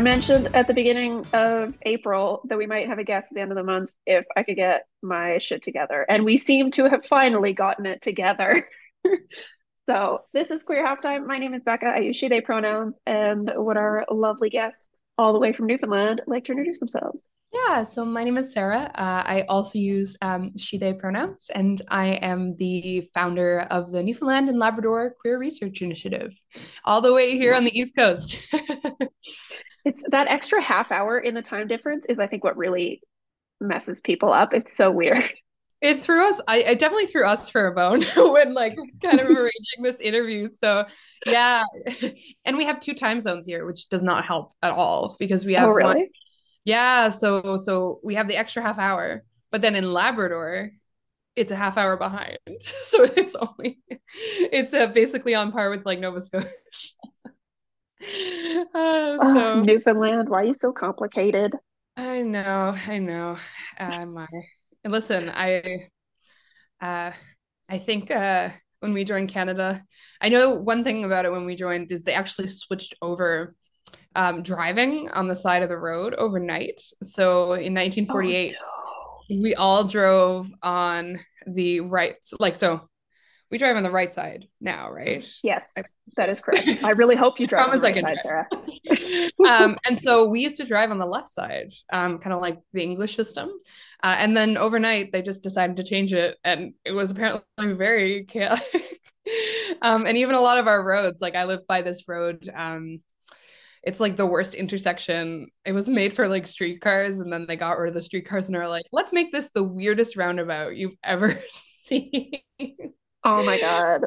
I mentioned at the beginning of April that we might have a guest at the end of the month if I could get my shit together. And we seem to have finally gotten it together. so this is Queer Halftime. My name is Bekah. I use she, they pronouns. And what our lovely guests all the way from Newfoundland like to introduce themselves. Yeah, so my name is Sarah. Uh, I also use um, she, they pronouns, and I am the founder of the Newfoundland and Labrador Queer Research Initiative, all the way here on the East Coast. it's that extra half hour in the time difference is, I think, what really messes people up. It's so weird. It threw us, I, I definitely threw us for a bone when, like, kind of arranging this interview. So, yeah. And we have two time zones here, which does not help at all because we have. Oh, really? One, yeah, so so we have the extra half hour, but then in Labrador, it's a half hour behind. So it's only it's uh, basically on par with like Nova Scotia. uh, so, oh, Newfoundland, why are you so complicated? I know, I know. Uh, my listen, I uh I think uh when we joined Canada, I know one thing about it when we joined is they actually switched over um, driving on the side of the road overnight. So in 1948, oh, no. we all drove on the right, like, so we drive on the right side now, right? Yes, that is correct. I really hope you drive on the right side, Sarah. um, and so we used to drive on the left side, um, kind of like the English system. Uh, and then overnight, they just decided to change it, and it was apparently very chaotic. um, and even a lot of our roads, like I live by this road um, it's like the worst intersection. It was made for like streetcars, and then they got rid of the streetcars and are like, let's make this the weirdest roundabout you've ever seen. Oh my god.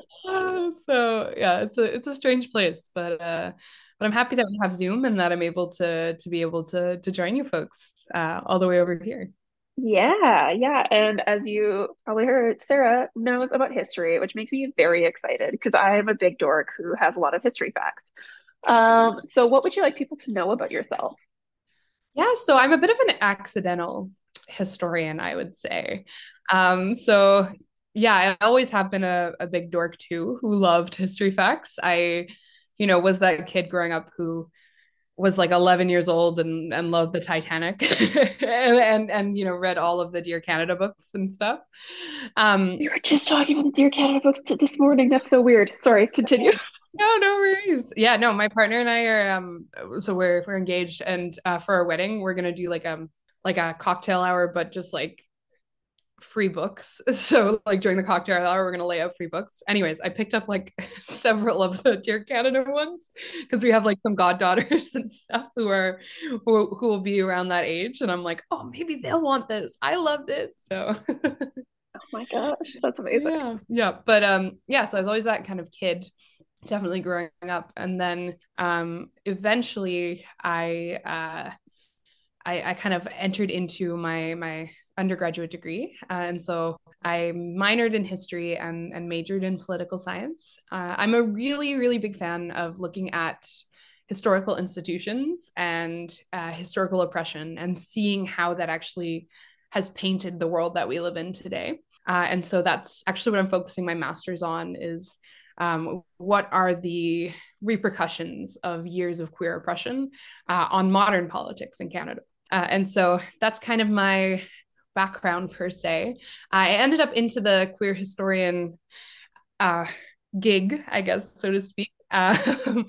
so yeah, it's a it's a strange place, but uh but I'm happy that we have Zoom and that I'm able to to be able to to join you folks uh all the way over here. Yeah, yeah. And as you probably heard, Sarah knows about history, which makes me very excited because I am a big dork who has a lot of history facts. Um, so what would you like people to know about yourself? Yeah, so I'm a bit of an accidental historian, I would say. Um, so yeah, I always have been a, a big dork too, who loved history facts. I, you know, was that kid growing up who was like 11 years old and, and loved the Titanic and, and, and, you know, read all of the Dear Canada books and stuff. Um, we were just talking about the Dear Canada books this morning. That's so weird. Sorry, continue. no, no worries. Yeah, no, my partner and I are um so we're we're engaged and uh for our wedding we're gonna do like um like a cocktail hour, but just like free books. So like during the cocktail hour, we're gonna lay out free books. Anyways, I picked up like several of the Dear Canada ones because we have like some goddaughters and stuff who are who, who will be around that age. And I'm like, oh, maybe they'll want this. I loved it. So Oh my gosh, that's amazing. Yeah. Yeah. But um, yeah, so I was always that kind of kid definitely growing up and then um, eventually i uh, I, I kind of entered into my my undergraduate degree. Uh, and so i minored in history and, and majored in political science. Uh, i'm a really really big fan of looking at historical institutions and uh, historical oppression and seeing how that actually has painted the world that we live in today. Uh, and so that's actually what i'm focusing my master's on is um, what are the repercussions of years of queer oppression uh, on modern politics in Canada. Uh, and so that's kind of my background per se. I ended up into the queer historian uh, gig, I guess, so to speak. Um,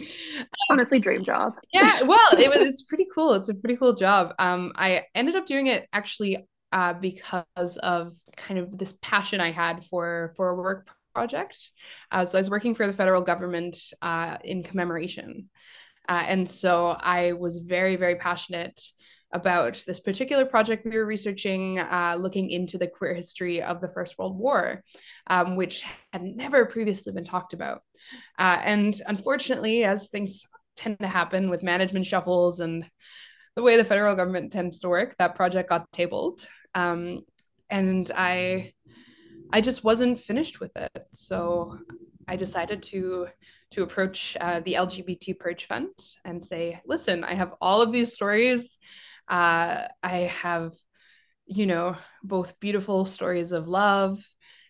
Honestly, dream job. yeah, well, it was it's pretty cool. It's a pretty cool job. Um, I ended up doing it actually uh, because of kind of this passion I had for for a work project. Uh, so I was working for the federal government uh, in commemoration. Uh, and so I was very, very passionate about this particular project we were researching, uh, looking into the queer history of the First World War, um, which had never previously been talked about. Uh, and unfortunately, as things tend to happen with management shuffles and the way the federal government tends to work, that project got tabled. Um, and I I just wasn't finished with it. So I decided to to approach uh, the LGBT Purge Fund and say, listen, I have all of these stories. Uh, I have, you know, both beautiful stories of love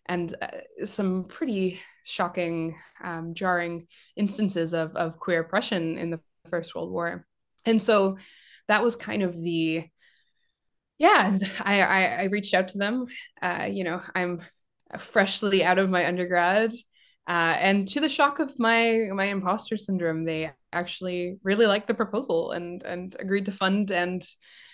and uh, some pretty shocking, um, jarring instances of, of queer oppression in the First World War. And so that was kind of the yeah, I I, I reached out to them. Uh, you know, I'm freshly out of my undergrad. Uh, and to the shock of my my imposter syndrome, they actually really liked the proposal and and agreed to fund and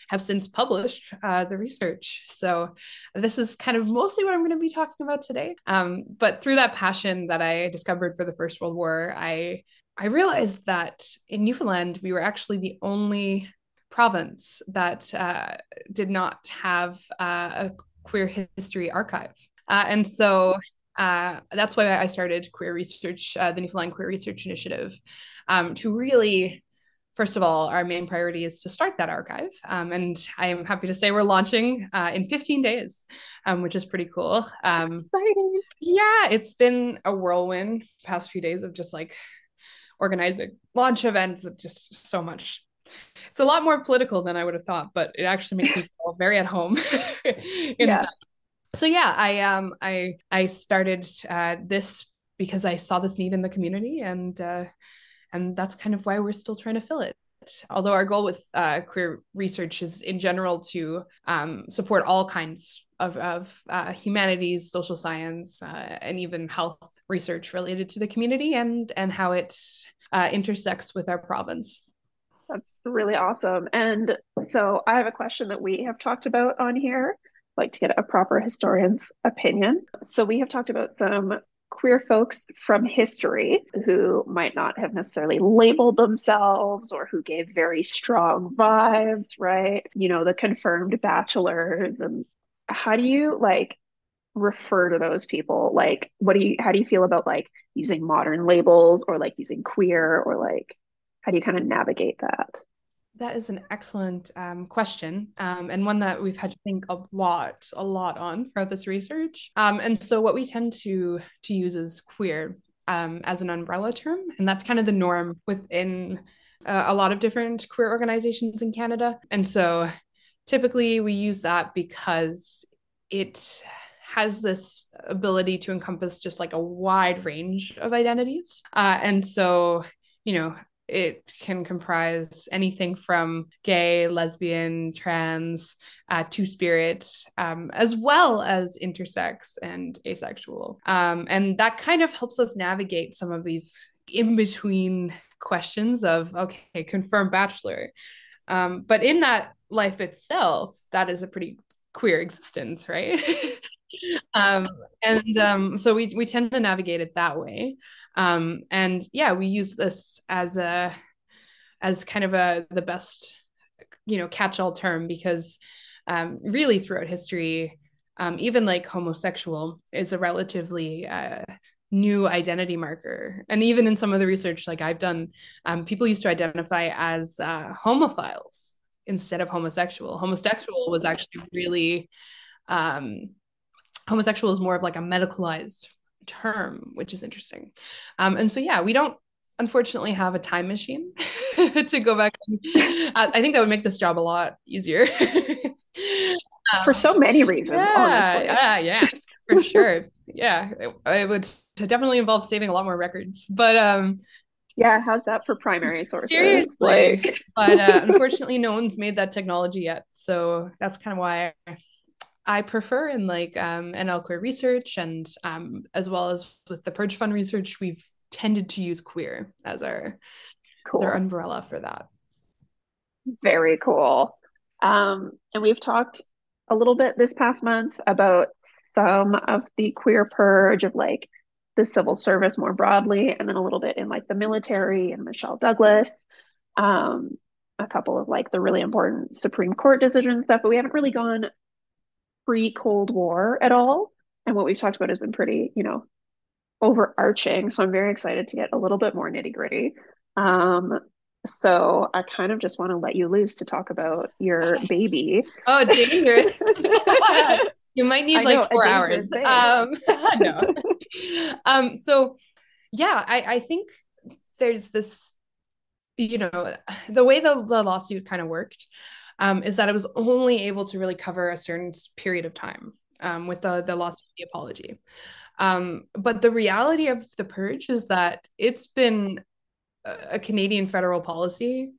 have since published uh, the research. So this is kind of mostly what I'm going to be talking about today. Um, but through that passion that I discovered for the First World War, I I realized that in Newfoundland we were actually the only province that uh, did not have uh, a queer history archive. Uh, and so uh, that's why I started Queer Research, uh, the Newfoundland Queer Research Initiative, um, to really, first of all, our main priority is to start that archive. Um, and I am happy to say we're launching uh, in 15 days, um, which is pretty cool. Um, Exciting. Yeah, it's been a whirlwind past few days of just like organizing launch events, just so much it's a lot more political than I would have thought, but it actually makes me feel very at home. yeah. That so yeah i um i i started uh, this because i saw this need in the community and uh, and that's kind of why we're still trying to fill it. Although our goal with uh, queer research is in general to um, support all kinds of, of uh, humanities social science uh, and even health research related to the community and and how it uh, intersects with our province. That's really awesome. And so i have a question that we have talked about on here like to get a proper historian's opinion. So we have talked about some queer folks from history who might not have necessarily labeled themselves or who gave very strong vibes, right? You know, the confirmed bachelors and how do you like refer to those people? Like what do you how do you feel about like using modern labels or like using queer or like how do you kind of navigate that? That is an excellent um, question, um, and one that we've had to think a lot, a lot on throughout this research. Um, and so, what we tend to to use is queer um, as an umbrella term, and that's kind of the norm within uh, a lot of different queer organizations in Canada. And so, typically, we use that because it has this ability to encompass just like a wide range of identities. Uh, and so, you know, it can comprise anything from gay, lesbian, trans, uh, two spirit, um, as well as intersex and asexual. Um, and that kind of helps us navigate some of these in between questions of, okay, confirmed bachelor. Um, but in that life itself, that is a pretty queer existence, right? um, and um, so we we tend to navigate it that way. Um, and yeah, we use this as a as kind of a the best you know catch-all term because um, really throughout history, um, even like homosexual is a relatively uh, new identity marker. And even in some of the research like I've done, um, people used to identify as uh, homophiles instead of homosexual. Homosexual was actually really um, homosexual is more of like a medicalized term, which is interesting. Um, and so, yeah, we don't unfortunately have a time machine to go back. And, uh, I think that would make this job a lot easier. um, for so many reasons, yeah, honestly. Yeah, yeah, for sure. Yeah, it, it, would definitely involve saving a lot more records. But um, yeah, how's that for primary sources? Seriously. Like, but uh, unfortunately, no one's made that technology yet. So that's kind of why I prefer in like um, NL queer research and um, as well as with the Purge Fund research, we've tended to use queer as our cool. as our umbrella for that. Very cool. Um, and we've talked a little bit this past month about some of the queer purge of like the civil service more broadly, and then a little bit in like the military and Michelle Douglas. Um, a couple of like the really important Supreme Court decision stuff, but we haven't really gone pre Cold War at all. And what we've talked about has been pretty, you know, overarching. So I'm very excited to get a little bit more nitty gritty. Um, so I kind of just want to let you loose to talk about your baby. Oh, dangerous. you might need I like know, four hours. Um, no. um, so yeah, I, I think there's this, you know, the way the, the lawsuit kind of worked um, is that it was only able to really cover a certain period of time um, with the the loss of the apology. Um, but the reality of the purge is that it's been a Canadian federal policy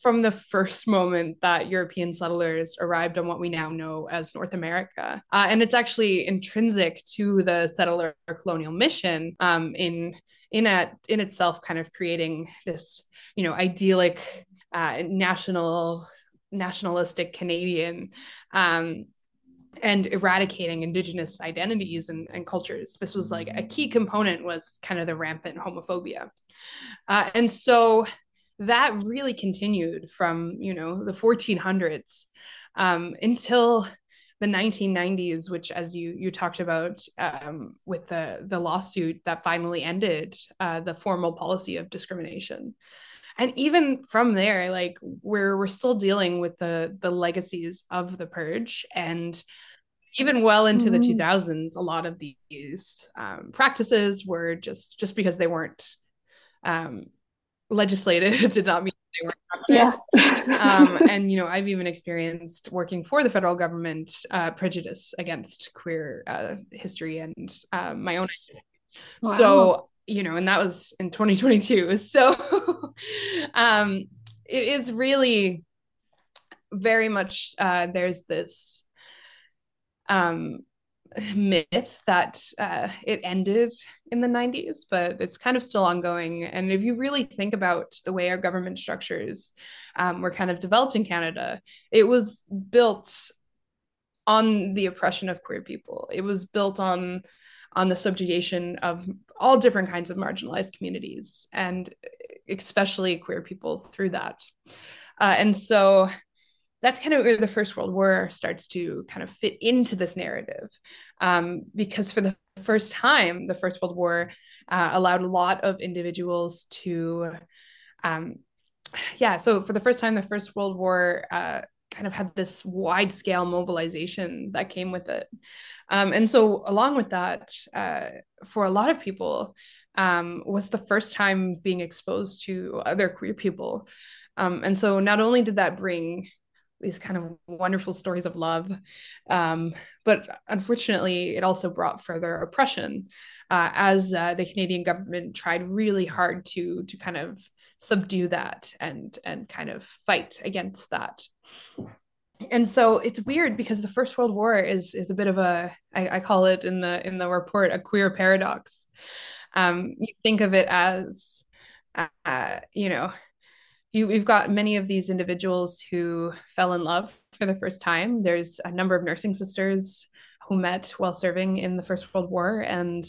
from the first moment that European settlers arrived on what we now know as North America. Uh, and it's actually intrinsic to the settler colonial mission um, in in a, in itself kind of creating this you know idyllic uh, national nationalistic Canadian um, and eradicating indigenous identities and, and, cultures. This was like a key component was kind of the rampant homophobia. Uh, and so that really continued from you know the 1400s um, until the 1990s which as you you talked about um, with the the lawsuit that finally ended uh, the formal policy of discrimination and even from there like we're we're still dealing with the the legacies of the purge and even well into mm-hmm. the 2000s a lot of these um, practices were just just because they weren't um, legislated did not mean they weren't happening. Yeah. um, and you know, I've even experienced working for the federal government uh, prejudice against queer uh, history and uh, my own. Wow. So you know, and that was in 2022. So um, it is really very much uh, there's this um, myth that uh, it ended in the 90s, but it's kind of still ongoing. And if you really think about the way our government structures um, were kind of developed in Canada, it was built on the oppression of queer people. It was built on on the subjugation of all different kinds of marginalized communities, and especially queer people through that. Uh, and so that's kind of where the First World War starts to kind of fit into this narrative. Um, because for the first time, the First World War uh, allowed a lot of individuals to, um, yeah, so for the first time, the First World War uh, kind of had this wide scale mobilization that came with it. Um, and so, along with that, uh, for a lot of people, um, was the first time being exposed to other queer people. Um, and so, not only did that bring these kind of wonderful stories of love. Um, but unfortunately, it also brought further oppression uh, as uh, the Canadian government tried really hard to to kind of subdue that and and kind of fight against that. And so it's weird because the First World War is is a bit of a I, I call it in the in the report a queer paradox. Um, you think of it as uh, you know you, we've got many of these individuals who fell in love for the first time. There's a number of nursing sisters who met while serving in the First World War, and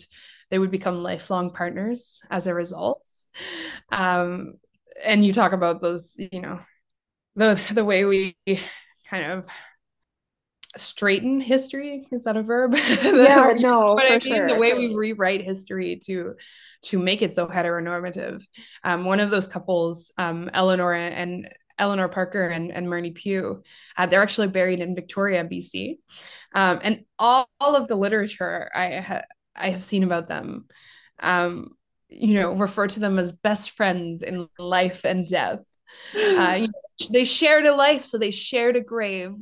they would become lifelong partners as a result. Um, and you talk about those, you know, the the way we kind of straighten history? Is that a verb? Yeah no but i mean sure. the way we rewrite history to to make it so heteronormative. Um, one of those couples um, eleanor and eleanor parker and, and Marnie Pugh uh, they're actually buried in victoria bc um, and all, all of the literature i ha- i have seen about them um, you know refer to them as best friends in life and death. Uh, you know, they shared a life so they shared a grave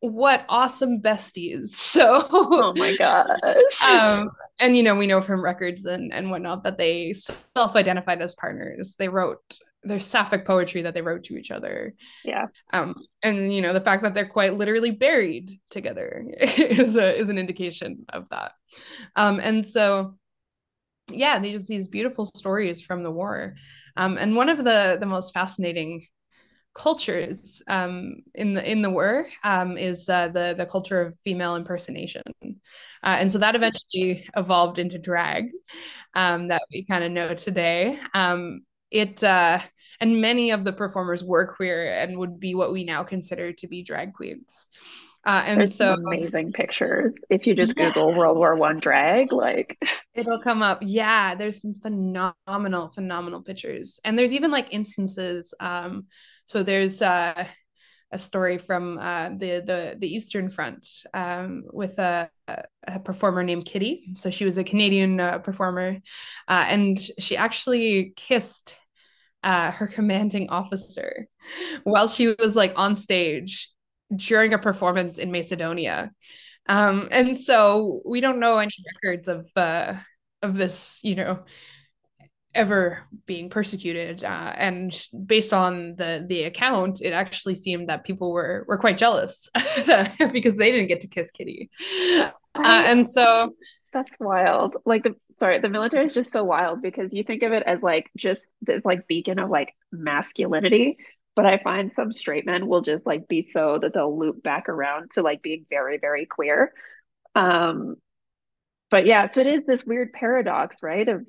what awesome besties. So, oh my gosh. Um, and you know, we know from records and, and whatnot that they self identified as partners. They wrote their sapphic poetry that they wrote to each other. Yeah. Um, and you know, the fact that they're quite literally buried together is a is an indication of that. Um, and so yeah, these these beautiful stories from the war. Um, and one of the the most fascinating cultures um, in the in the war um, is uh, the the culture of female impersonation, uh, and so that eventually evolved into drag um, that we kind of know today. Um, it uh, and many of the performers were queer and would be what we now consider to be drag queens. Uh, and There's so amazing pictures. If you just yeah. Google World War One drag, like it'll come up. Yeah, there's some phenomenal, phenomenal pictures, and there's even like instances. Um, so there's uh, a story from uh, the the the Eastern Front um, with a, a, performer named Kitty. So she was a Canadian uh, performer, uh, and she actually kissed uh, her commanding officer while she was like on stage during a performance in Macedonia. Um, and so we don't know any records of uh, of this, you know, ever being persecuted. Uh, and based on the the account, it actually seemed that people were were quite jealous because they didn't get to kiss Kitty. Uh, and so that's wild. Like the sorry, the military is just so wild because you think of it as like just this like beacon of like masculinity. But I find some straight men will just like be so that they'll loop back around to like being very, very queer. Um, but yeah, so it is this weird paradox, right? Of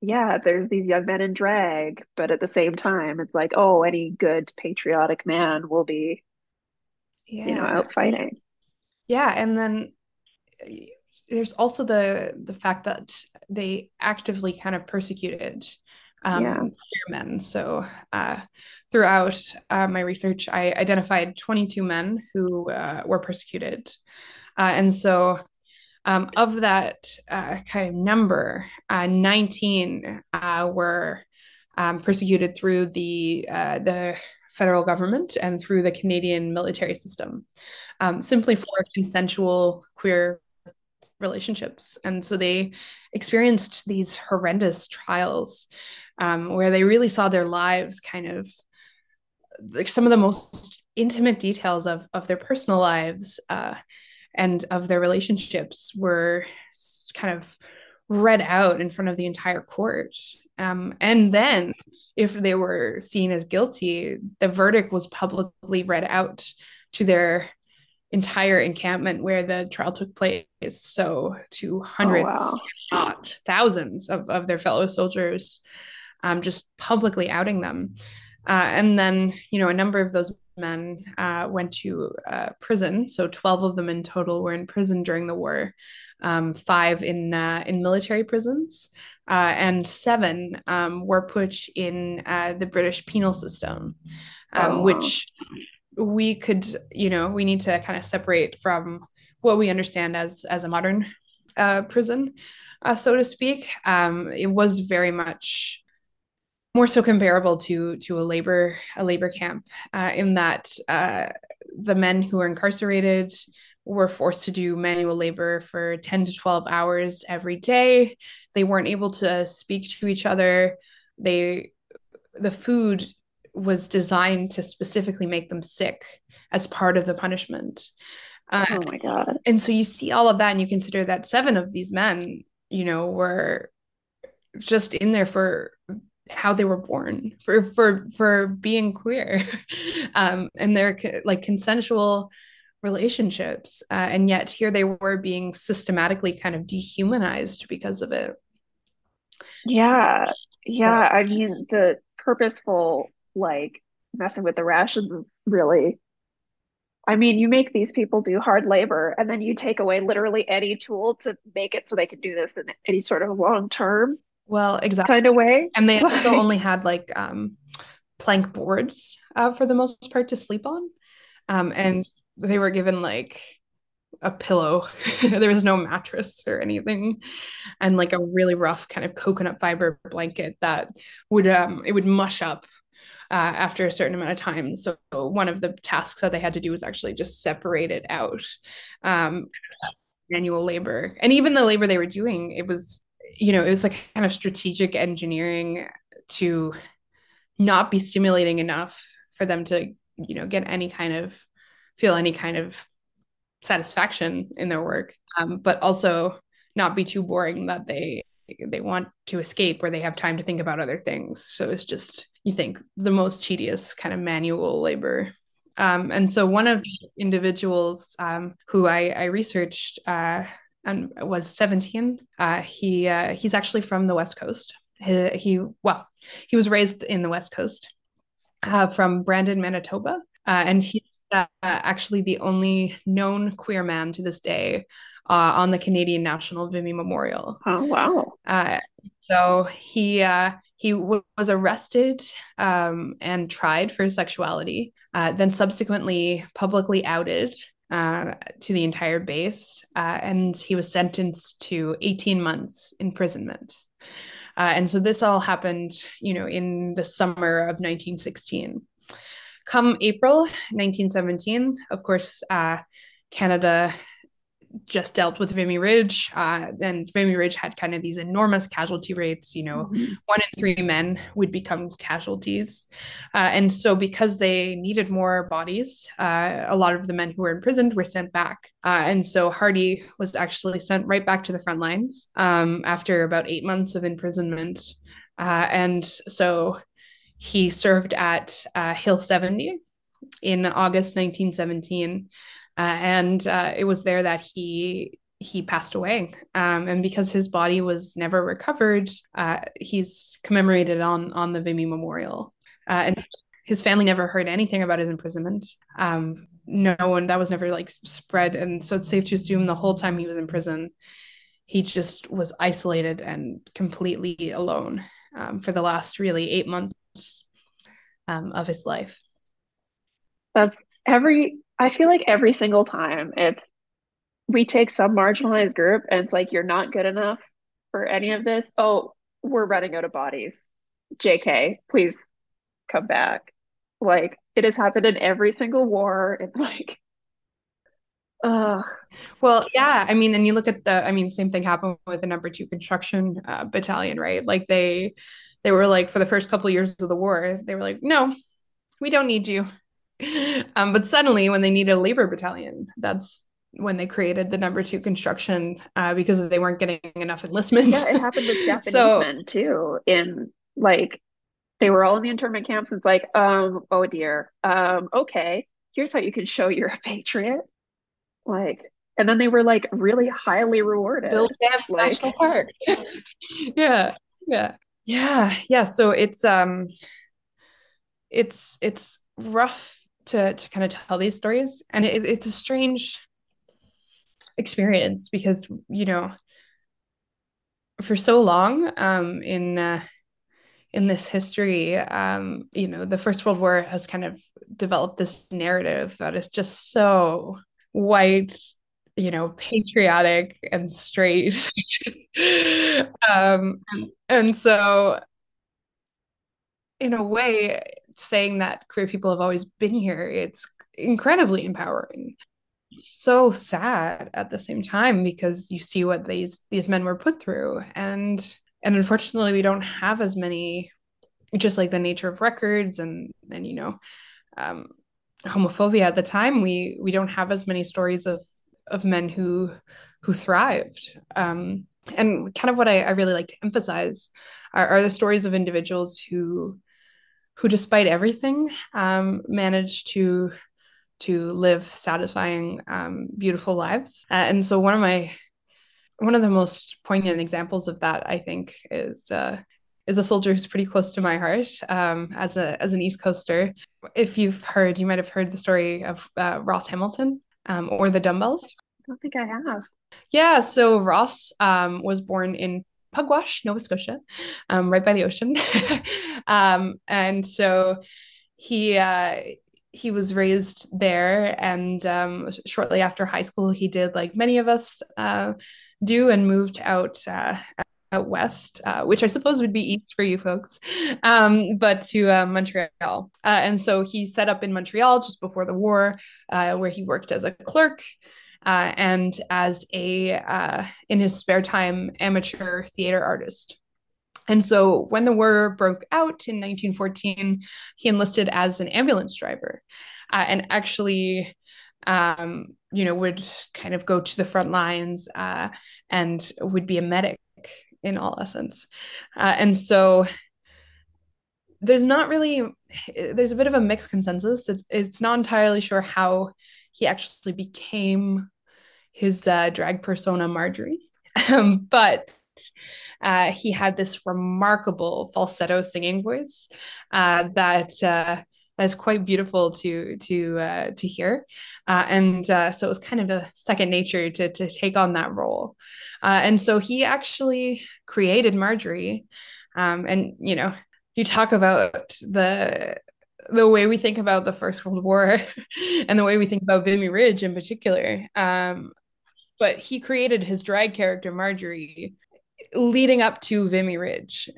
yeah, there's these young men in drag, but at the same time, it's like, oh, any good patriotic man will be, yeah. you know, out fighting. Yeah, and then there's also the the fact that they actively kind of persecuted um, yeah. men. So uh, throughout uh, my research, I identified 22 men who uh, were persecuted, uh, and so um, of that uh, kind of number, uh, 19 uh, were um, persecuted through the uh, the federal government and through the Canadian military system, um, simply for consensual queer relationships. And so they experienced these horrendous trials um, where they really saw their lives kind of like some of the most intimate details of of their personal lives uh, and of their relationships were kind of read out in front of the entire court. Um, and then, if they were seen as guilty, the verdict was publicly read out to their entire encampment where the trial took place. So, to hundreds, oh, wow. not thousands of, of their fellow soldiers, um, just publicly outing them. Uh, and then, you know, a number of those men uh, went to uh, prison. So 12 of them in total were in prison during the war, um, five in, uh, in military prisons, uh, and seven um, were put in uh, the British penal system, um, oh. which we could, you know, we need to kind of separate from what we understand as, as a modern uh, prison, so to speak. Um, it was very much more so comparable to to a labor a labor camp uh, in that uh, the men who were incarcerated were forced to do manual labor for 10 to 12 hours every day they weren't able to speak to each other they the food was designed to specifically make them sick as part of the punishment. Uh, oh my god. and so you see all of that and you consider that seven of these men you know were just in there for how they were born for for for being queer um and they're like consensual relationships. Uh, and yet here they were being systematically kind of dehumanized because of it. Yeah. Yeah. So. i mean the purposeful like messing with the rations really I mean, you make these people do hard labor and then you take away literally any tool to make it so they can do this in any sort of long term well, exactly. Kind of way. And they also only had like um, plank boards uh, for the most part to sleep on. Um, and they were given like a pillow. there was no mattress or anything, and like a really rough kind of coconut fiber blanket that would um it would mush up uh, after a certain amount of time. So one of the tasks that they had to do was actually just separate it out. Um, manual labor, and even the labor they were doing, it was you know, it was like kind of strategic engineering to not be stimulating enough for them to, you know, get any kind of feel any kind of satisfaction in their work, um, but also not be too boring that they they want to escape or they have time to think about other things. So it's just you think the most tedious kind of manual labor. Um, and so one of the individuals um, who I, I researched uh, and was 17. Uh, he uh, he's actually from the West Coast. He, he, well, he was raised in the West Coast, uh, from Brandon, Manitoba, uh, and he's uh, actually the only known queer man to this day uh, on the Canadian National Vimy Memorial. Oh wow! so he he w- was arrested um, and tried for his sexuality, then subsequently publicly outed uh, to the entire base, uh, and he was sentenced to 18 months imprisonment. Uh, and so this all happened, you know, in the summer of 1916. Come April 1917, of course, uh, Canada just dealt with Vimy Ridge, uh, and Vimy Ridge had kind of these enormous casualty rates. You know, mm-hmm. one in three men would become casualties, uh, and so because they needed more bodies, uh, a lot of the men who were imprisoned were sent back, uh, and so Hardy was actually sent right back to the front lines um, after about eight months of imprisonment, uh, and so he served at uh, Hill 70 in August 1917. Uh, and uh, it was there that he he passed away. Um, and because his body was never recovered, uh, he's commemorated on on the Vimy Memorial. Uh, and his family never heard anything about his imprisonment. Um, no one that was never like spread, and so it's safe to assume the whole time he was in prison, he just was isolated and completely alone um, for the last really eight months um, of his life. That's every I feel like every single time if we take some marginalized group and it's like you're not good enough for any of this, oh, we're running out of bodies. JK, please come back. Like it has happened in every single war. It's like Ugh. Well, yeah. I mean, and you look at the, I mean, same thing happened with the number two construction uh, battalion, right? Like they, they were like, for the first couple of years of the war, they were like, no, we don't need you. um, but suddenly, when they need a labor battalion, that's when they created the number two construction uh, because they weren't getting enough enlistment. Yeah, it happened with Japanese so, men too. In like, they were all in the internment camps. And it's like, um, oh dear, um, okay, here's how you can show you're a patriot. Like, and then they were like really highly rewarded. Build Banff like, National Park. yeah, yeah, yeah, yeah. So it's um, it's it's rough to to kind of tell these stories and it, it's a strange experience because you know for so long um in uh, in this history um you know the first world war has kind of developed this narrative that is just so white you know patriotic and straight um and so in a way saying that queer people have always been here. It's incredibly empowering. So sad at the same time because you see what these these men were put through and and unfortunately we don't have as many just like the nature of records and and you know um, homophobia at the time we we don't have as many stories of of men who who thrived um, and kind of what I, I really like to emphasize are, are the stories of individuals who who, despite everything, um, managed to to live satisfying, um, beautiful lives. Uh, and so, one of my one of the most poignant examples of that, I think, is uh, is a soldier who's pretty close to my heart um, as a as an East Coaster. If you've heard, you might have heard the story of uh, Ross Hamilton um, or the Dumbells. I don't think I have. Yeah, so Ross um, was born in Pugwash, Nova Scotia, um, right by the ocean. um, and so he uh, he was raised there, and um, shortly after high school, he did like many of us uh, do, and moved out. Uh, out west, uh, which I suppose would be east for you folks, um, but to uh, Montreal. Uh, and so he set up in Montreal just before the war, uh, where he worked as a clerk uh, and as a uh, in his spare time amateur theater artist. And so when the war broke out in 1914, he enlisted as an ambulance driver, uh, and actually. Um, you know, would kind of go to the front lines uh, and would be a medic in all essence. Uh, and so there's not really there's a bit of a mixed consensus. It's it's not entirely sure how he actually became his uh, drag persona Marjorie, um, but uh, he had this remarkable falsetto singing voice uh, that uh, that's quite beautiful to to uh, to hear, uh, and uh, so it was kind of a second nature to to take on that role, uh, and so he actually created Marjorie, um, and you know you talk about the the way we think about the First World War and the way we think about Vimy Ridge in particular. Um, but he created his drag character Marjorie leading up to Vimy Ridge.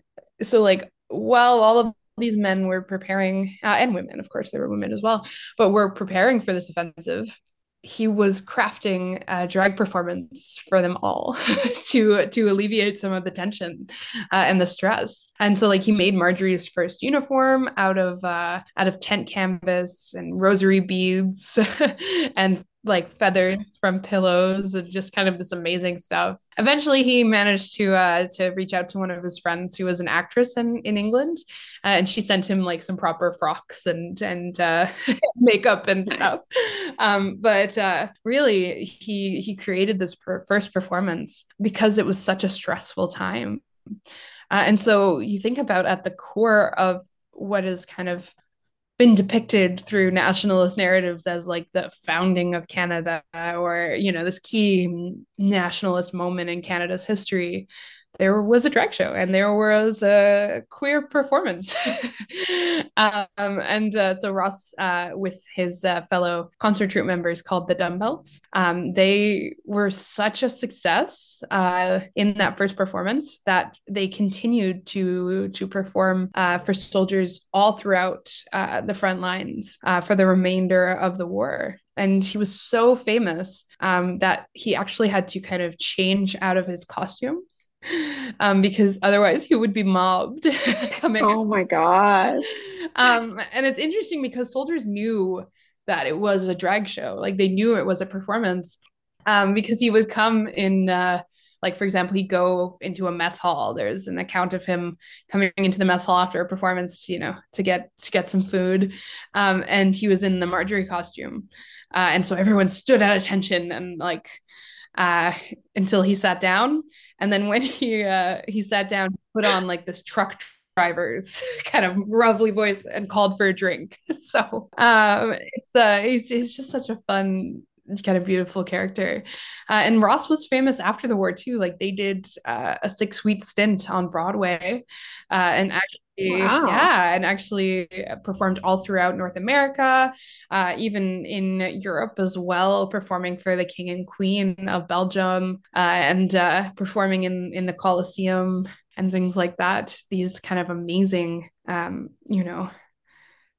So like while all of these men were preparing uh, and women of course there were women as well but were preparing for this offensive he was crafting a drag performance for them all to to alleviate some of the tension uh, and the stress. And so like he made Marjorie's first uniform out of uh, out of tent canvas and rosary beads and like feathers from pillows and just kind of this amazing stuff. Eventually, he managed to uh, to reach out to one of his friends who was an actress in in England, uh, and she sent him like some proper frocks and and uh, makeup and nice. stuff. Um, but uh, really, he he created this per- first performance because it was such a stressful time, uh, and so you think about at the core of what is kind of been depicted through nationalist narratives as like the founding of Canada or you know this key nationalist moment in Canada's history there was a drag show and there was a queer performance. um, and uh, so Ross, uh, with his uh, fellow concert troupe members called the Dumbells, um, they were such a success uh, in that first performance that they continued to to perform uh, for soldiers all throughout uh, the front lines for the remainder of the war and he was so famous um, that he actually had to kind of change out of his costume um, because otherwise he would be mobbed coming. Oh my gosh. Um, and it's interesting because soldiers knew that it was a drag show, like they knew it was a performance, um, because he would come in. Uh, like for example he'd go into a mess hall there's an account of him coming into the mess hall after a performance you know to get to get some food um, and he was in the marjorie costume uh, and so everyone stood at attention and like uh, until he sat down. And then when he uh, he sat down, he put on like this truck driver's kind of roughly voice and called for a drink. So um, it's uh, he's, he's just such a fun kind of beautiful character. Uh, and Ross was famous after the war too. Like they did uh, a six week stint on Broadway, uh, and actually Wow. Yeah, and actually performed all throughout North America, uh, even in Europe as well, performing for the King and Queen of Belgium, uh, and uh, performing in in the Colosseum and things like that. These kind of amazing, um, you know,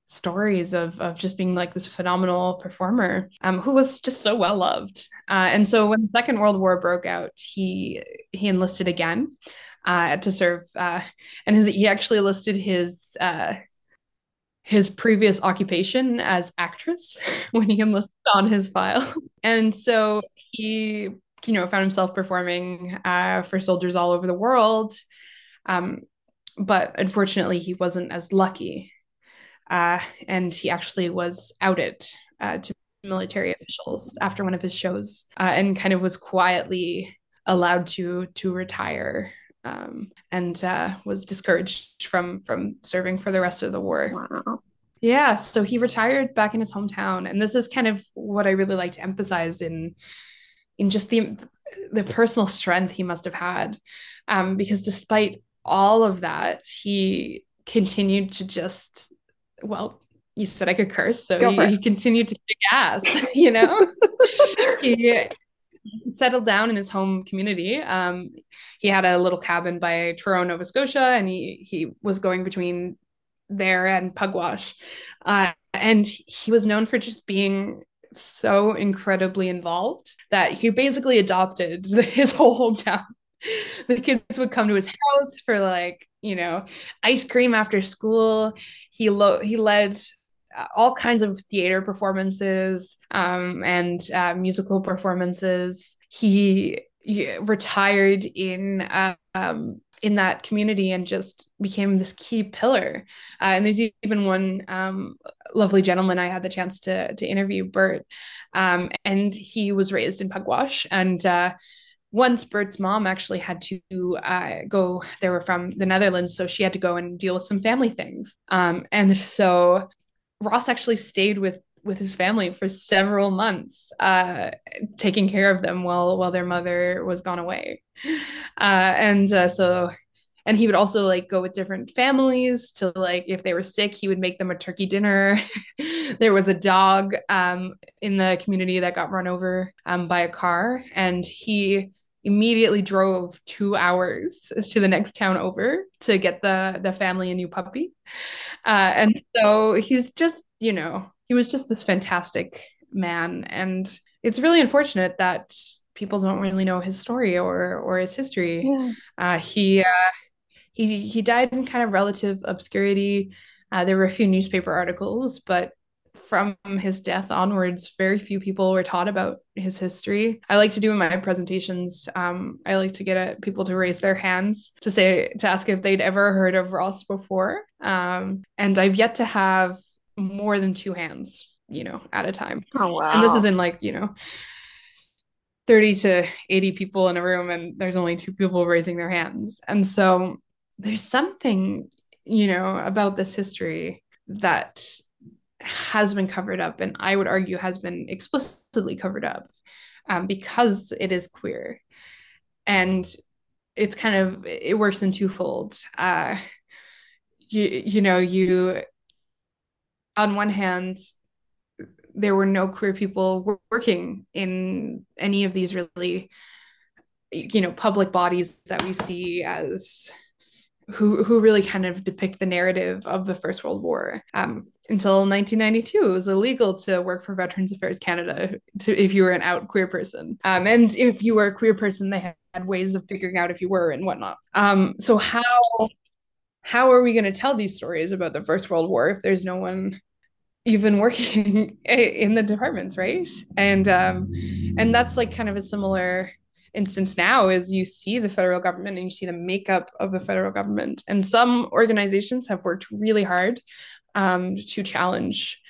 stories of of just being like this phenomenal performer um, who was just so well loved. Uh, and so when the Second World War broke out, he he enlisted again uh, to serve. Uh, and his, he actually listed his uh, his previous occupation as actress when he enlisted on his file. And so he, you know, found himself performing uh, for soldiers all over the world. Um, but unfortunately, he wasn't as lucky. Uh, and he actually was outed uh, to military officials after one of his shows uh, and kind of was quietly allowed to to retire um, and uh, was discouraged from from serving for the rest of the war. Wow. Yeah, so he retired back in his hometown, and this is kind of what I really like to emphasize in in just the the personal strength he must have had, um, because despite all of that, he continued to just well. You said I could curse, so he, he, continued to kick ass. You know, he settled down in his home community. Um, he had a little cabin by Truro, Nova Scotia, and he he was going between there and Pugwash, uh, and he was known for just being so incredibly involved that he basically adopted his whole hometown. The kids would come to his house for like you know ice cream after school. He lo- he led all kinds of theater performances um, and uh, musical performances. He, he retired in uh, um, in that community and just became this key pillar. Uh, and there's even one um, lovely gentleman I had the chance to to interview, Bert, um, and he was raised in Pugwash and. Uh, once Bert's mom actually had to uh, go, they were from the Netherlands, so she had to go and deal with some family things. Um, and so Ross actually stayed with with his family for several months, uh, taking care of them while while their mother was gone away, uh, and uh, so and he would also like go with different families to like if they were sick he would make them a turkey dinner. There was a dog um, in the community that got run over um, by a car and he immediately drove two hours to the next town over to get the the family a new puppy. Uh, and so he's just you know he was just this fantastic man. And it's really unfortunate that people don't really know his story or or his history. Yeah. Uh, he uh, he he died in kind of relative obscurity. Uh, there were a few newspaper articles, but from his death onwards, very few people were taught about his history. I like to do in my presentations. Um, I like to get a, people to raise their hands to say to ask if they'd ever heard of Ross before. Um, and I've yet to have more than two hands, you know, at a time. Oh wow! And this is in like you know 30 to 80 people in a room and there's only two people raising their hands. And so there's something, you know, about this history that has been covered up and I would argue has been explicitly covered up um, because it is queer. And it's kind of, it works in twofold. Uh, you, you know, you, on one hand, there were no queer people working in any of these really you know public bodies that we see as who who really kind of depict the narrative of the First World War. Um, until 1992, it was illegal to work for Veterans Affairs Canada to, if you were an out queer person. Um, and if you were a queer person, they had ways of figuring out if you were and whatnot. Um, so how how are we going to tell these stories about the First World War if there's no one you've been working in the departments right? And um and that's like kind of a similar instance now is you see the federal government and you see the makeup of the federal government. And some organizations have worked really hard um, to challenge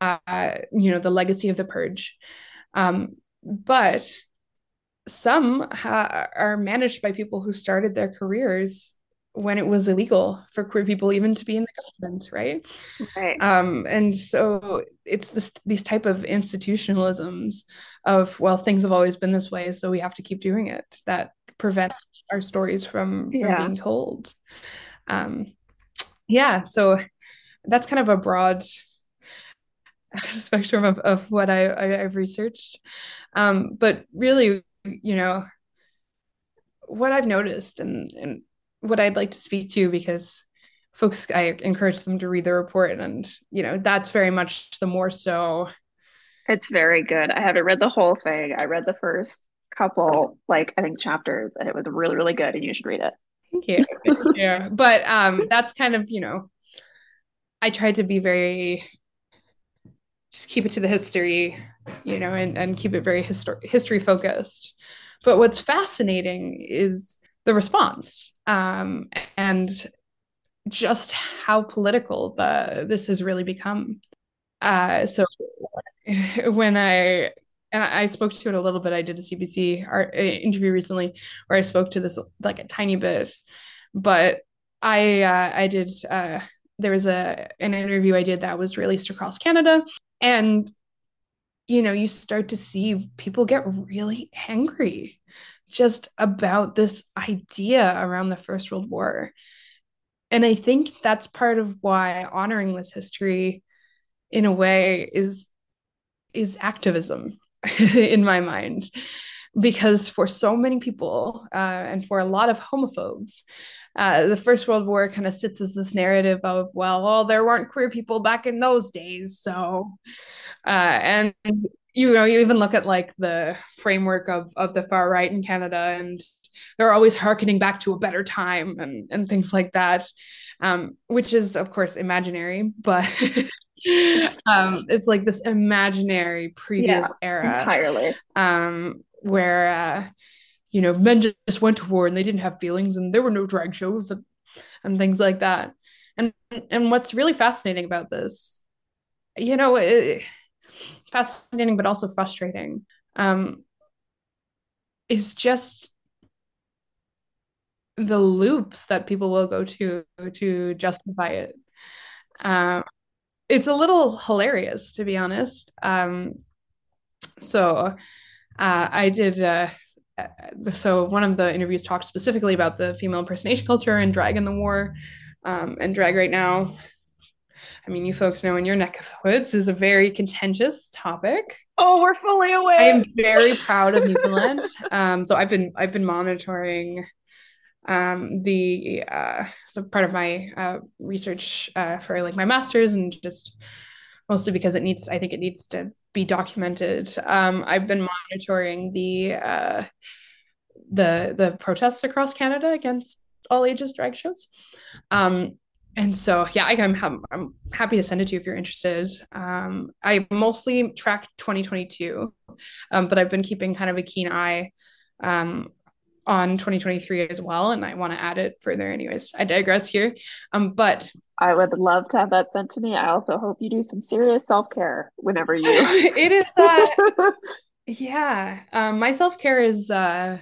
uh, you know the legacy of the purge. Um, but some ha- are managed by people who started their careers when it was illegal for queer people even to be in the government right? Right. Um and so it's this these type of institutionalisms of well things have always been this way so we have to keep doing it that prevent our stories from, Yeah. from being told. Um yeah so that's kind of a broad spectrum of, of what I, I I've researched. Um but really you know what I've noticed and and what I'd like to speak to because folks I encourage them to read the report and you know that's very much the more so It's very good. I haven't read the whole thing. I read the first couple, like I think chapters, and it was really, really good, and you should read it. thank you yeah but um that's kind of you know I tried to be very just keep it to the history you know and and keep it very histor- history focused but what's fascinating is the response. Um and just how political the this has really become. Uh so when I and I spoke to it a little bit. I did a CBC art, uh, interview recently where I spoke to this like a tiny bit, but I uh, I did uh, there was a an interview I did that was released across Canada, and you know you start to see people get really angry just about this idea around the First World War, and I think that's part of why honoring this history in a way is is activism in my mind. Because for so many people uh, and for a lot of homophobes uh, the first world war kind of sits as this narrative of well well there weren't queer people back in those days so uh, and you know you even look at like the framework of of the far right in canada and they're always harkening back to a better time and and things like that um, which is of course imaginary but um, it's like this imaginary previous Yeah, era Entirely. um, where uh, you know men just went to war and they didn't have feelings and there were no drag shows and, and things like that. And and what's really fascinating about this, you know, it, fascinating but also frustrating, um, is just the loops that people will go to to justify it. Um, it's a little hilarious to be honest. Um, so uh, I did. Uh, uh, so one of the interviews talked specifically about the female impersonation culture and drag in the war, um, and drag right now. I mean, you folks know in your neck of the woods is a very contentious topic. Oh, we're fully aware. I am very proud of Newfoundland. Um, so I've been I've been monitoring um, the uh, so part of my uh, research uh, for like my master's and just mostly because it needs, I think it needs to be documented. Um, I've been monitoring the uh, the the protests across Canada against all ages drag shows. Um, and so yeah, I, am I'm, I'm happy to send it to you if you're interested. Um, I mostly track 2022, um, but I've been keeping kind of a keen eye um, on 2023 as well, and I want to add it further. Anyways, I digress here. Um, but I would love to have that sent to me. I also hope you do some serious self care whenever you. it is. Uh, yeah, um, my self care is uh,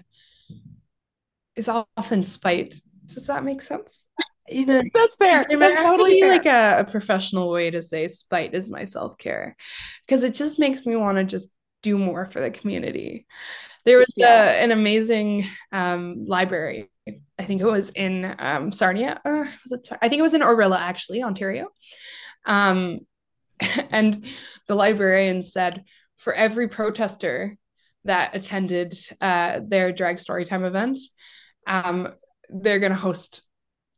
is often spite. Does that make sense? You know, that's fair. That's totally fair. like a, a professional way to say spite is my self care because it just makes me want to just do more for the community. There was yeah. a, an amazing um, library. I think it was in um, Sarnia. Uh, was it? I think it was in Orillia, actually, Ontario. Um, and the librarian said, for every protester that attended uh, their drag storytime event, um, they're going to host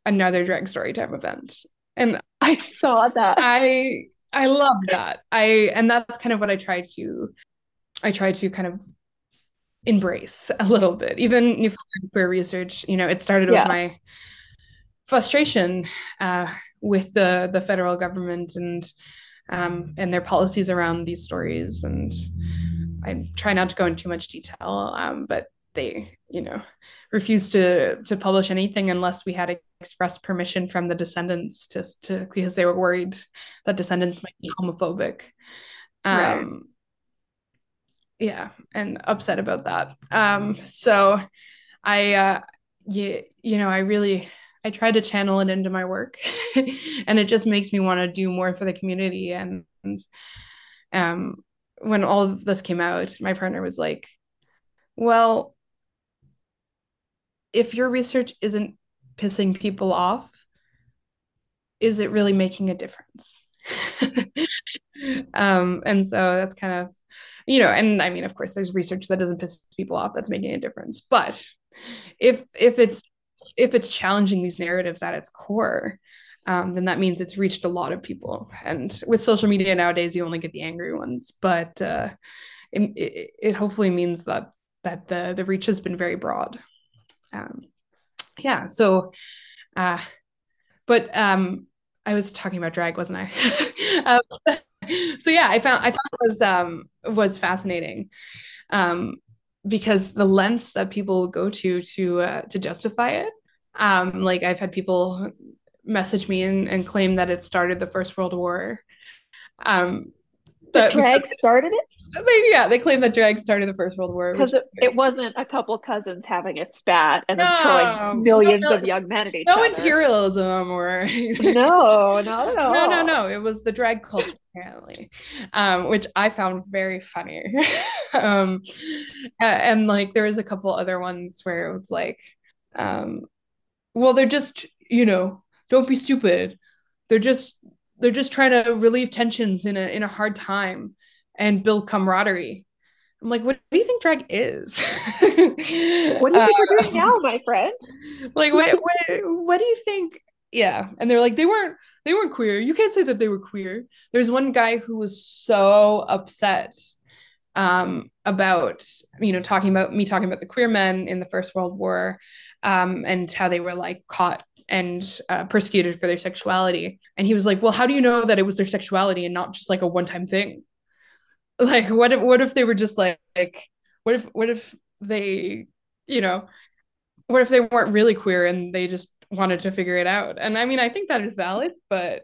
another drag storytime event. And I saw that. I I love that. I and that's kind of what I try to I try to kind of embrace a little bit. Even Newfoundland queer research, you know, it started yeah. with my frustration uh, with the the federal government and um, and their policies around these stories. And I try not to go into too much detail, um, but they, you know, refused to to publish anything unless we had express permission from the descendants to, to because they were worried that descendants might be homophobic. Um, right yeah and upset about that. Um so i uh you, you know i really i try to channel it into my work and it just makes me want to do more for the community. And, and um when all of this came out my partner was like well if your research isn't pissing people off is it really making a difference? Um and so that's kind of you know and i mean of course there's research that doesn't piss people off that's making a difference but if if it's if it's challenging these narratives at its core um, then that means it's reached a lot of people. And with social media nowadays you only get the angry ones but uh, it, it, it hopefully means that that the the reach has been very broad um, yeah so uh, but um, i was talking about drag wasn't i um, so yeah, I found I found it was um was fascinating. Um because the lengths that people go to to uh, to justify it. Um like I've had people message me and, and claim that it started the First World War. Um the drag started it? They, yeah, they claim that drag started the First World War. Because it, it, wasn't a couple cousins having a spat and no, then throwing millions no, of young men at each no other. No imperialism or no, not at all. No, no, no. It was the drag culture apparently, um, which I found very funny. um, and like there was a couple other ones where it was like, um, well, they're just you know, don't be stupid. They're just they're just trying to relieve tensions in a in a hard time and build camaraderie. I'm like, what do you think drag is? what do you think uh, we're doing now, my friend? Like, what, what, what do you think? Yeah, and they're like, they weren't, they weren't queer. You can't say that they were queer. There's one guy who was so upset um, about, you know, talking about me talking about the queer men in the First World War, um, and how they were like caught and uh, persecuted for their sexuality. And he was like, well, how do you know that it was their sexuality and not just like a one-time thing? Like what if what if they were just like, like what if what if they you know what if they weren't really queer and they just wanted to figure it out? And i mean i think that is valid but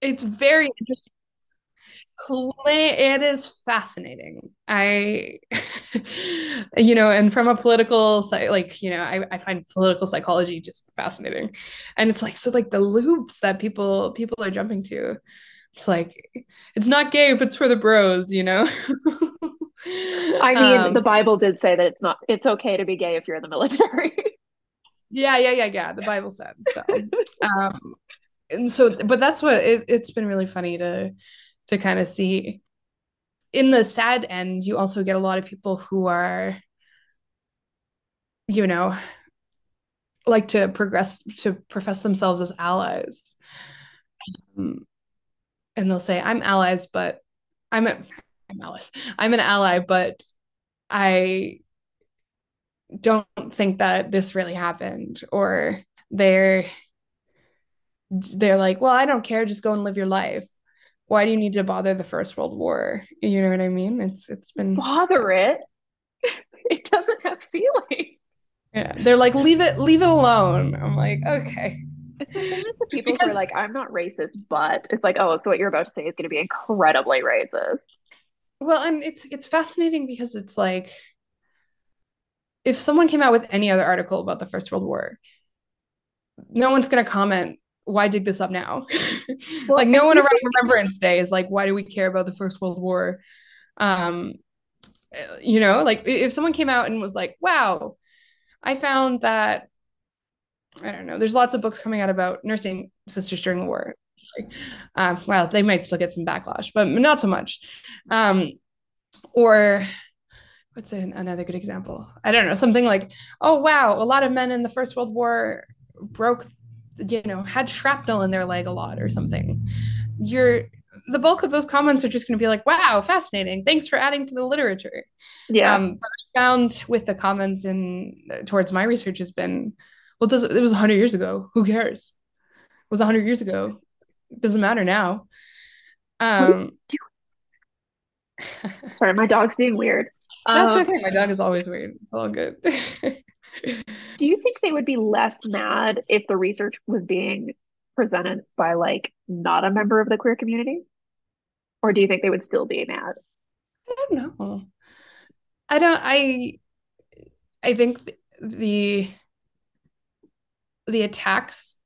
it's very interesting. It is fascinating. I you know and from a political side like you know I, I find political psychology just fascinating. And it's like so like the loops that people people are jumping to it's like it's not gay if it's for the bros, you know. I mean, um, the Bible did say that it's not it's okay to be gay if you're in the military. yeah, yeah, yeah, yeah. The Bible said so. um, and so, but that's what it, it's been really funny to to kind of see. In the sad end, you also get a lot of people who are, you know, like to progress to profess themselves as allies. Um, and they'll say, I'm allies, but I'm a I'm allies. I'm an ally, but I don't think that this really happened. Or they're they're like, well, I don't care, just go and live your life. Why do you need to bother the First World War? You know what I mean? It's it's been bother it. It doesn't have feelings. Yeah, they're like, leave it, leave it alone. I'm like, okay. It's the same as the people because... who are like, I'm not racist, but it's like, oh, so what you're about to say is going to be incredibly racist. Well, and it's it's fascinating because it's like, if someone came out with any other article about the First World War, no one's going to comment why dig this up now? Well, like no one around Remembrance Day is like, why do we care about the First World War? Um, you know, like if someone came out and was like, wow, I found that I don't know, there's lots of books coming out about nursing sisters during the war. Uh, well, they might still get some backlash, but not so much. Um, or what's an, another good example? I don't know, something like, oh wow, a lot of men in the First World War broke you know had shrapnel in their leg a lot or something you're the bulk of those comments are just going to be like wow fascinating thanks for adding to the literature yeah um, but i found with the comments in towards my research has been well does it was 100 years ago. Who cares? It was 100 years ago. It doesn't matter now. Um sorry my dog's being weird. That's um, okay. My dog is always weird. It's all good. Do you think they would be less mad if the research was being presented by like not a member of the queer community? Or do you think they would still be mad? I don't know. I don't I I think the the attacks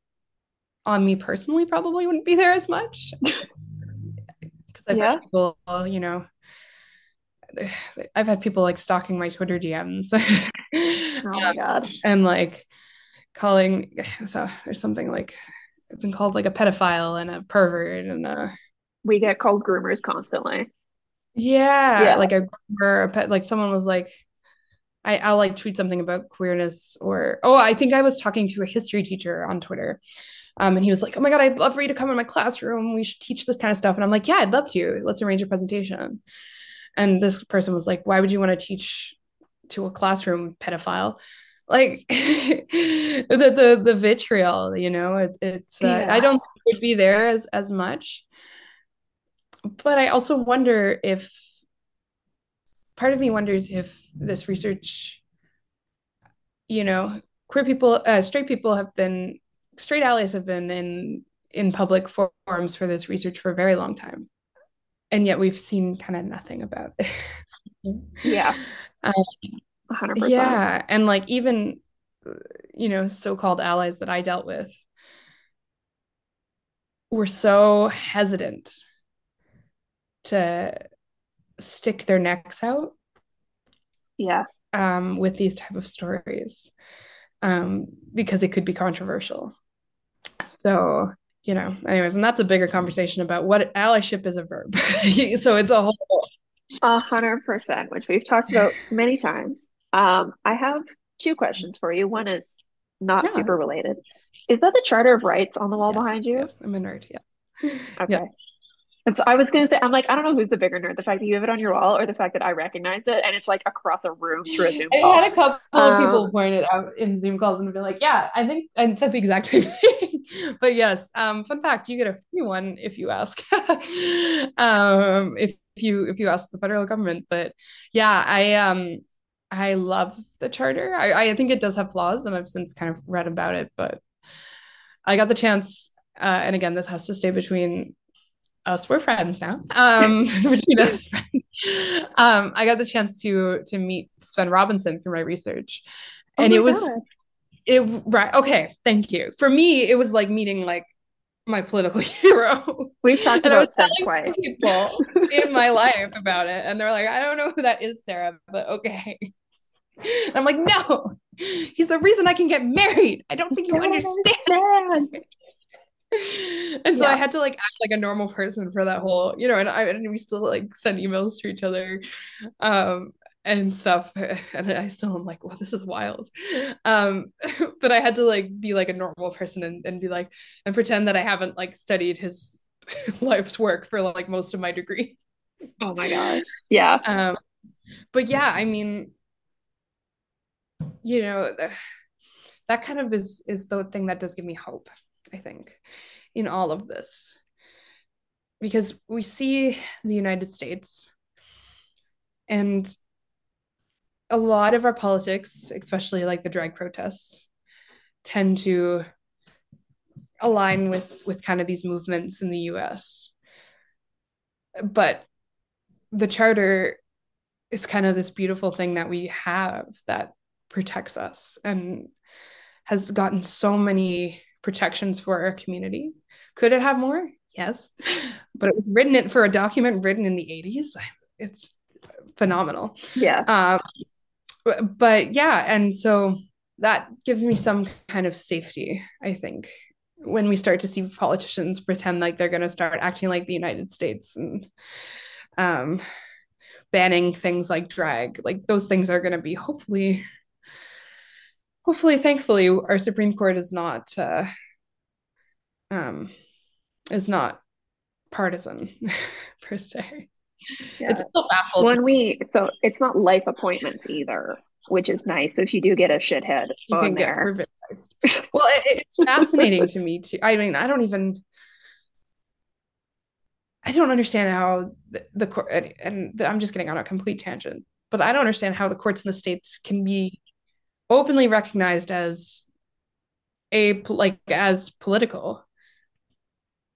on me personally probably wouldn't be there as much. Because I've yeah. had people, you know, I've had people like stalking my Twitter DMs. oh my um, god. And like calling so there's something like I've been called like a pedophile and a pervert and a we get called groomers constantly. Yeah, yeah. like a groomer, a pet, like someone was like I, I'll like tweet something about queerness or oh, I think I was talking to a history teacher on Twitter. Um, and he was like, Oh my god, I'd love for you to come in my classroom. We should teach this kind of stuff. And I'm like, Yeah, I'd love to. Let's arrange a presentation and this person was like why would you want to teach to a classroom pedophile like the, the the vitriol you know it, it's uh, yeah. i don't think it would be there as as much but i also wonder if part of me wonders if this research you know queer people uh, straight people have been straight allies have been in in public forums for this research for a very long time and yet we've seen kind of nothing about it. yeah. Um, 100%. Yeah. And like even, you know, so called allies that I dealt with were so hesitant to stick their necks out. Yeah. Um, with these type of stories um, because it could be controversial. So you know, anyways, and that's a bigger conversation about what allyship is a verb. so it's a whole a hundred percent, which we've talked about many times. Um, I have two questions for you. One is not yes. super related. Is that the Charter of Rights on the wall yes. behind you? Yeah, I'm a nerd. Yeah. Okay. Yeah. And so I was gonna say, I'm like, I don't know who's the bigger nerd, the fact that you have it on your wall or the fact that I recognize it and it's like across a room through a Zoom call. I had a couple um, of people point it out in Zoom calls and be like, yeah, I think I said the exact same thing. but yes, um, fun fact, you get a free one if you ask. um, if you if you ask the federal government. But yeah, I um I love the charter. I, I think it does have flaws and I've since kind of read about it, but I got the chance uh, and again, this has to stay between us we're friends now. Um between us um i got the chance to to meet Svend Robinson through my research. Oh and my it was God. it right okay thank you. For me it was like meeting like my political hero. We've talked and about Svend twice. people in my life about it and they're like i don't know who that is sarah but okay. And i'm like no he's the reason i can get married. I don't think you understand. understand and so yeah. I had to like act like a normal person for that whole, you know, and I and we still like send emails to each other, um, and stuff. And I still am like, well, this is wild. Um, but I had to like be like a normal person and, and be like and pretend that I haven't like studied his life's work for like most of my degree. Oh my gosh. Yeah. Um, but yeah, I mean, you know, that kind of is is the thing that does give me hope, I think, in all of this. Because we see the United States and a lot of our politics, especially like the drag protests, tend to align with with kind of these movements in the US. But the charter is kind of this beautiful thing that we have that protects us and has gotten so many protections for our community. Could it have more? Yes. But it was written it for a document written in the 80s. It's phenomenal. Yeah. Um, but yeah, and so that gives me some kind of safety, I think, when we start to see politicians pretend like they're going to start acting like the United States and um, banning things like drag. Like those things are going to be hopefully, hopefully, thankfully, our Supreme Court is not uh, um, is not partisan per se. Yeah. It still baffles when we so it's not life appointments either, which is nice if you do get a shithead you on there. well, it, it's fascinating to me too. I mean, I don't even I don't understand how the, the court, and the, I'm just getting on a complete tangent, but I don't understand how the courts in the states can be openly recognized as a like as political.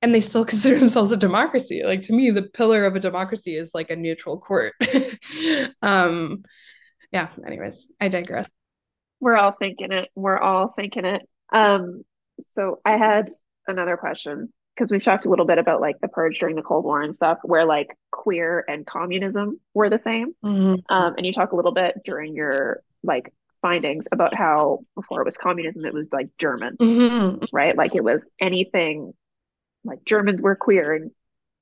And they still consider themselves a democracy. Like to me the pillar of a democracy is like a neutral court. Um yeah anyways i digress. We're all thinking it. We're all thinking it. Um so i had another question because we've talked a little bit about like the purge during the cold war and stuff where like queer and communism were the same. Mm-hmm. um and you talk a little bit during your like findings about how before it was communism it was like german mm-hmm. right like it was anything like Germans were queer and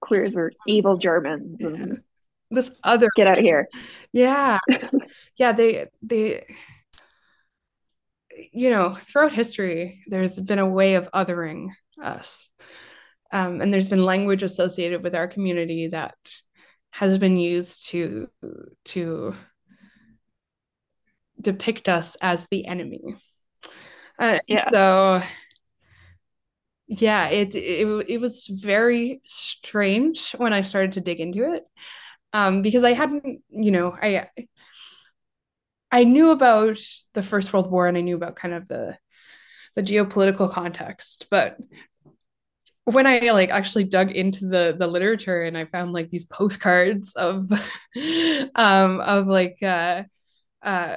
queers were evil Germans and this other get out of here. Yeah. yeah, they they you know, throughout history, there's been a way of othering us. Um, and there's been language associated with our community that has been used to to depict us as the enemy. Uh, yeah. So yeah it, it it was very strange when i started to dig into it um because i hadn't you know i i knew about the first world war and i knew about kind of the the geopolitical context but when i like actually dug into the the literature and i found like these postcards of um of like uh uh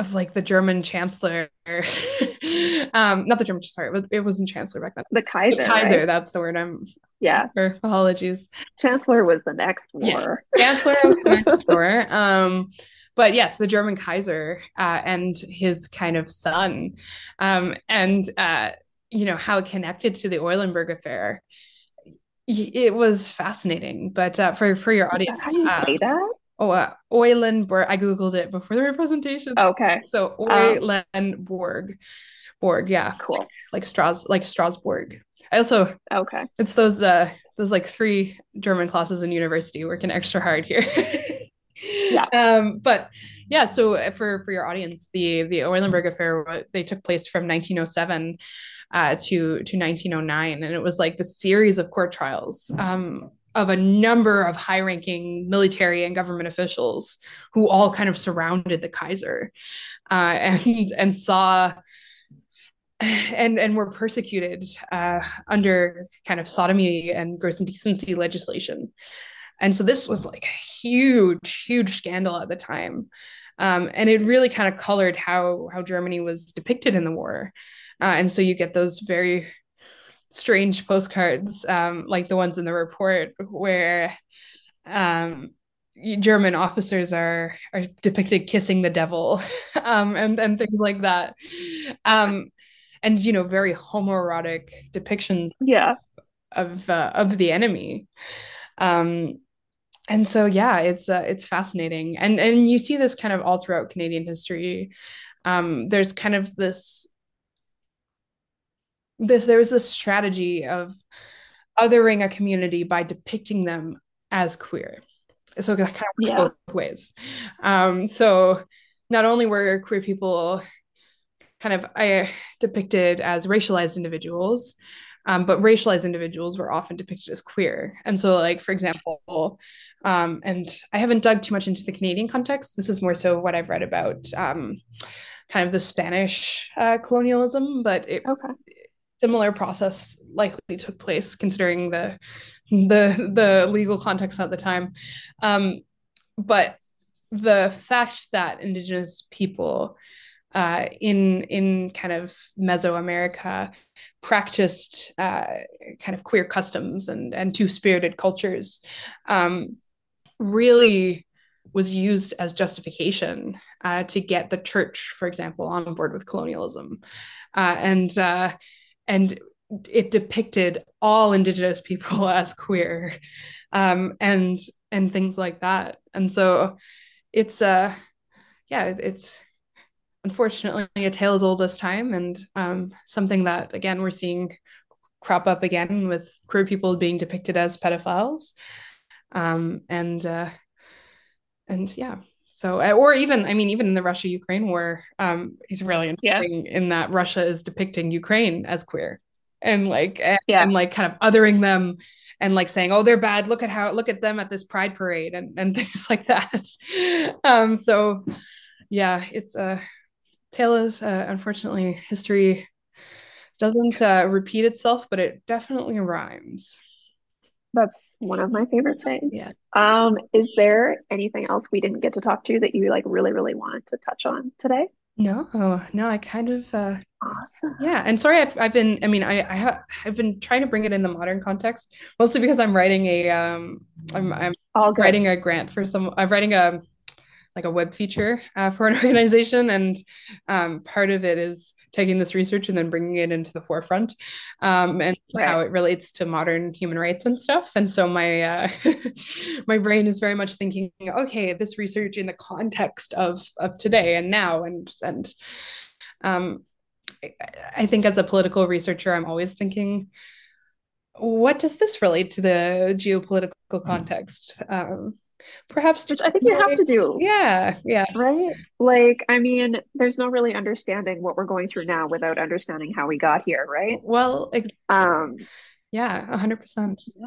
of like the German chancellor. um, not the German, sorry, it, was, it wasn't chancellor back then. The Kaiser. The Kaiser, right? that's the word I'm. Yeah. For apologies. Chancellor was the next war. Chancellor was the next war. Um, but yes, the German Kaiser uh, and his kind of son, um, and uh, you know how it connected to the Eulenburg affair. It was fascinating, but uh, for for your audience, how do you uh, say that? Oh, uh, Eulenburg. I googled it before the representation. Okay. So Eulenburg, um, Borg, yeah. Cool. Like, like Stras, like Strasbourg. I also okay. It's those uh those like three German classes in university working extra hard here. yeah. Um, but yeah, so for for your audience, the the Eulenburg affair they took place from 1907 uh, to to 1909, and it was like the series of court trials. Um, of a number of high ranking military and government officials who all kind of surrounded the Kaiser uh, and, and saw and and were persecuted uh, under kind of sodomy and gross indecency legislation. And so this was like a huge, huge scandal at the time. Um, and it really kind of colored how how Germany was depicted in the war. Uh, and so you get those very strange postcards um, like the ones in the report where um, German officers are are depicted kissing the devil um, and and things like that. Um, and you know very homoerotic depictions yeah. of uh, of the enemy. Um, and so yeah it's uh, it's fascinating. And and you see this kind of all throughout Canadian history. Um, there's kind of this this there was this strategy of othering a community by depicting them as queer. So that kind of yeah. both ways. Um, so not only were queer people kind of I, depicted as racialized individuals, um, but racialized individuals were often depicted as queer. And so, like for example, um, and I haven't dug too much into the Canadian context. This is more so what I've read about um, kind of the Spanish uh, colonialism, but it, okay. Similar process likely took place considering the the the legal context at the time. Um, but the fact that Indigenous people uh, in in kind of Mesoamerica practiced uh, kind of queer customs and and two spirited cultures um, really was used as justification uh, to get the church, for example, on board with colonialism, uh, and uh, and it depicted all Indigenous people as queer, um, and and things like that, and so it's uh yeah it's unfortunately a tale as old as time and um, something that again we're seeing crop up again with queer people being depicted as pedophiles. Um, and uh, and yeah so uh, or even i mean even in the russia ukraine war um, it's really interesting yeah. in that russia is depicting ukraine as queer and like and, yeah. and like kind of othering them and like saying oh they're bad look at how look at them at this pride parade and and things like that um so yeah it's a uh, tale is uh, unfortunately history doesn't uh, repeat itself but it definitely rhymes that's one of my favorite sayings. Yeah. Um is there anything else we didn't get to talk to that you like really really wanted to touch on today? No no i kind of uh awesome. yeah and sorry i've, I've been i mean i i have i've been trying to bring it in the modern context mostly because i'm writing a um i'm i'm All writing a grant for some i'm writing a like a web feature uh, for an organization and um, part of it is taking this research and then bringing it into the forefront um, and right. how it relates to modern human rights and stuff. And so my uh, my brain is very much thinking okay this research in the context of of today and now and and um, I think as a political researcher I'm always thinking what does this relate to the geopolitical context? Um, perhaps which i think you have to do. Yeah yeah. Right? Like i mean there's no really understanding what we're going through now without understanding how we got here right? Well ex- um yeah 100% yeah.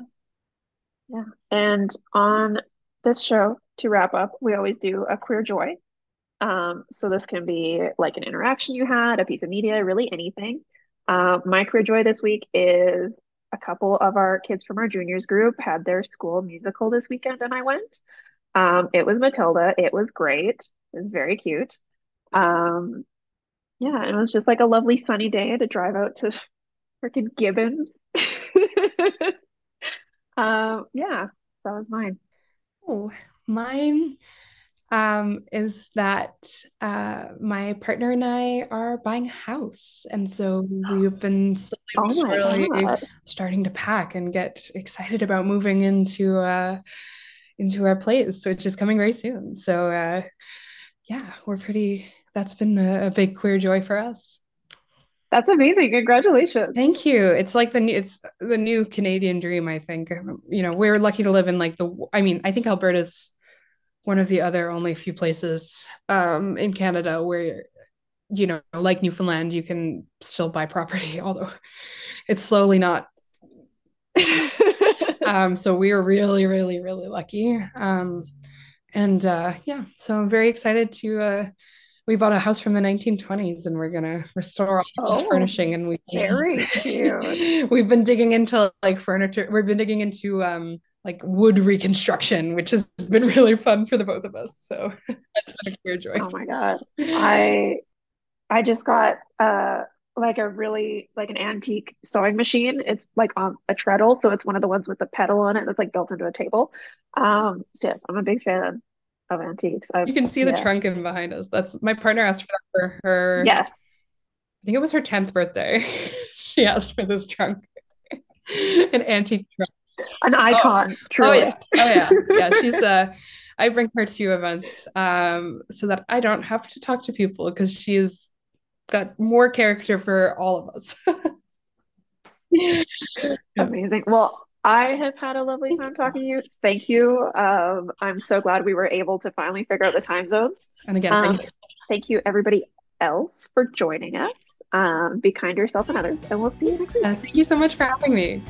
Yeah. And on this show to wrap up we always do a queer joy. Um so this can be like an interaction you had a piece of media really anything. Uh, my queer joy this week is a couple of our kids from our juniors group had their school musical this weekend and I went. Um, it was Matilda. It was great. It was very cute. Um, yeah, it was just like a lovely sunny day to drive out to freaking Gibbons. um, yeah, that was mine. Oh, mine um, is that uh, my partner and I are buying a house. And so we've been slowly oh starting to pack and get excited about moving into uh, into our place, which is coming very soon. So uh, yeah, we're pretty, that's been a, a big queer joy for us. That's amazing. Congratulations. Thank you. It's like the new it's the new Canadian dream, I think. You know, we're lucky to live in like the I mean, I think Alberta's one of the other only few places um, in Canada where, you know, like Newfoundland, you can still buy property, although it's slowly not. um, so we were really, really, really lucky. Um, and uh, yeah, so I'm very excited to. Uh, we bought a house from the 1920s and we're gonna restore all the oh, furnishing and we very cute. we've been digging into like furniture. We've been digging into um like wood reconstruction, which has been really fun for the both of us. So that's been a queer joy. Oh my god. I I just got uh like a really like an antique sewing machine. It's like on a treadle, so it's one of the ones with the pedal on it that's like built into a table. Um so yes, I'm a big fan of antiques. I've, you can see the trunk in behind us. That's my partner asked for that for her. Yes. I think it was her 10th birthday. she asked for this trunk. An antique trunk an icon. Oh, truly. Oh yeah. Oh yeah. Yeah. She's uh I bring her to events um so that I don't have to talk to people because she's got more character for all of us. Amazing. Well, I have had a lovely time talking to you. Thank you. Um, I'm so glad we were able to finally figure out the time zones. And again, Um, thank you. thank you, everybody else, for joining us. Um, be kind to yourself and others, and we'll see you next week. Uh, thank you so much for having me.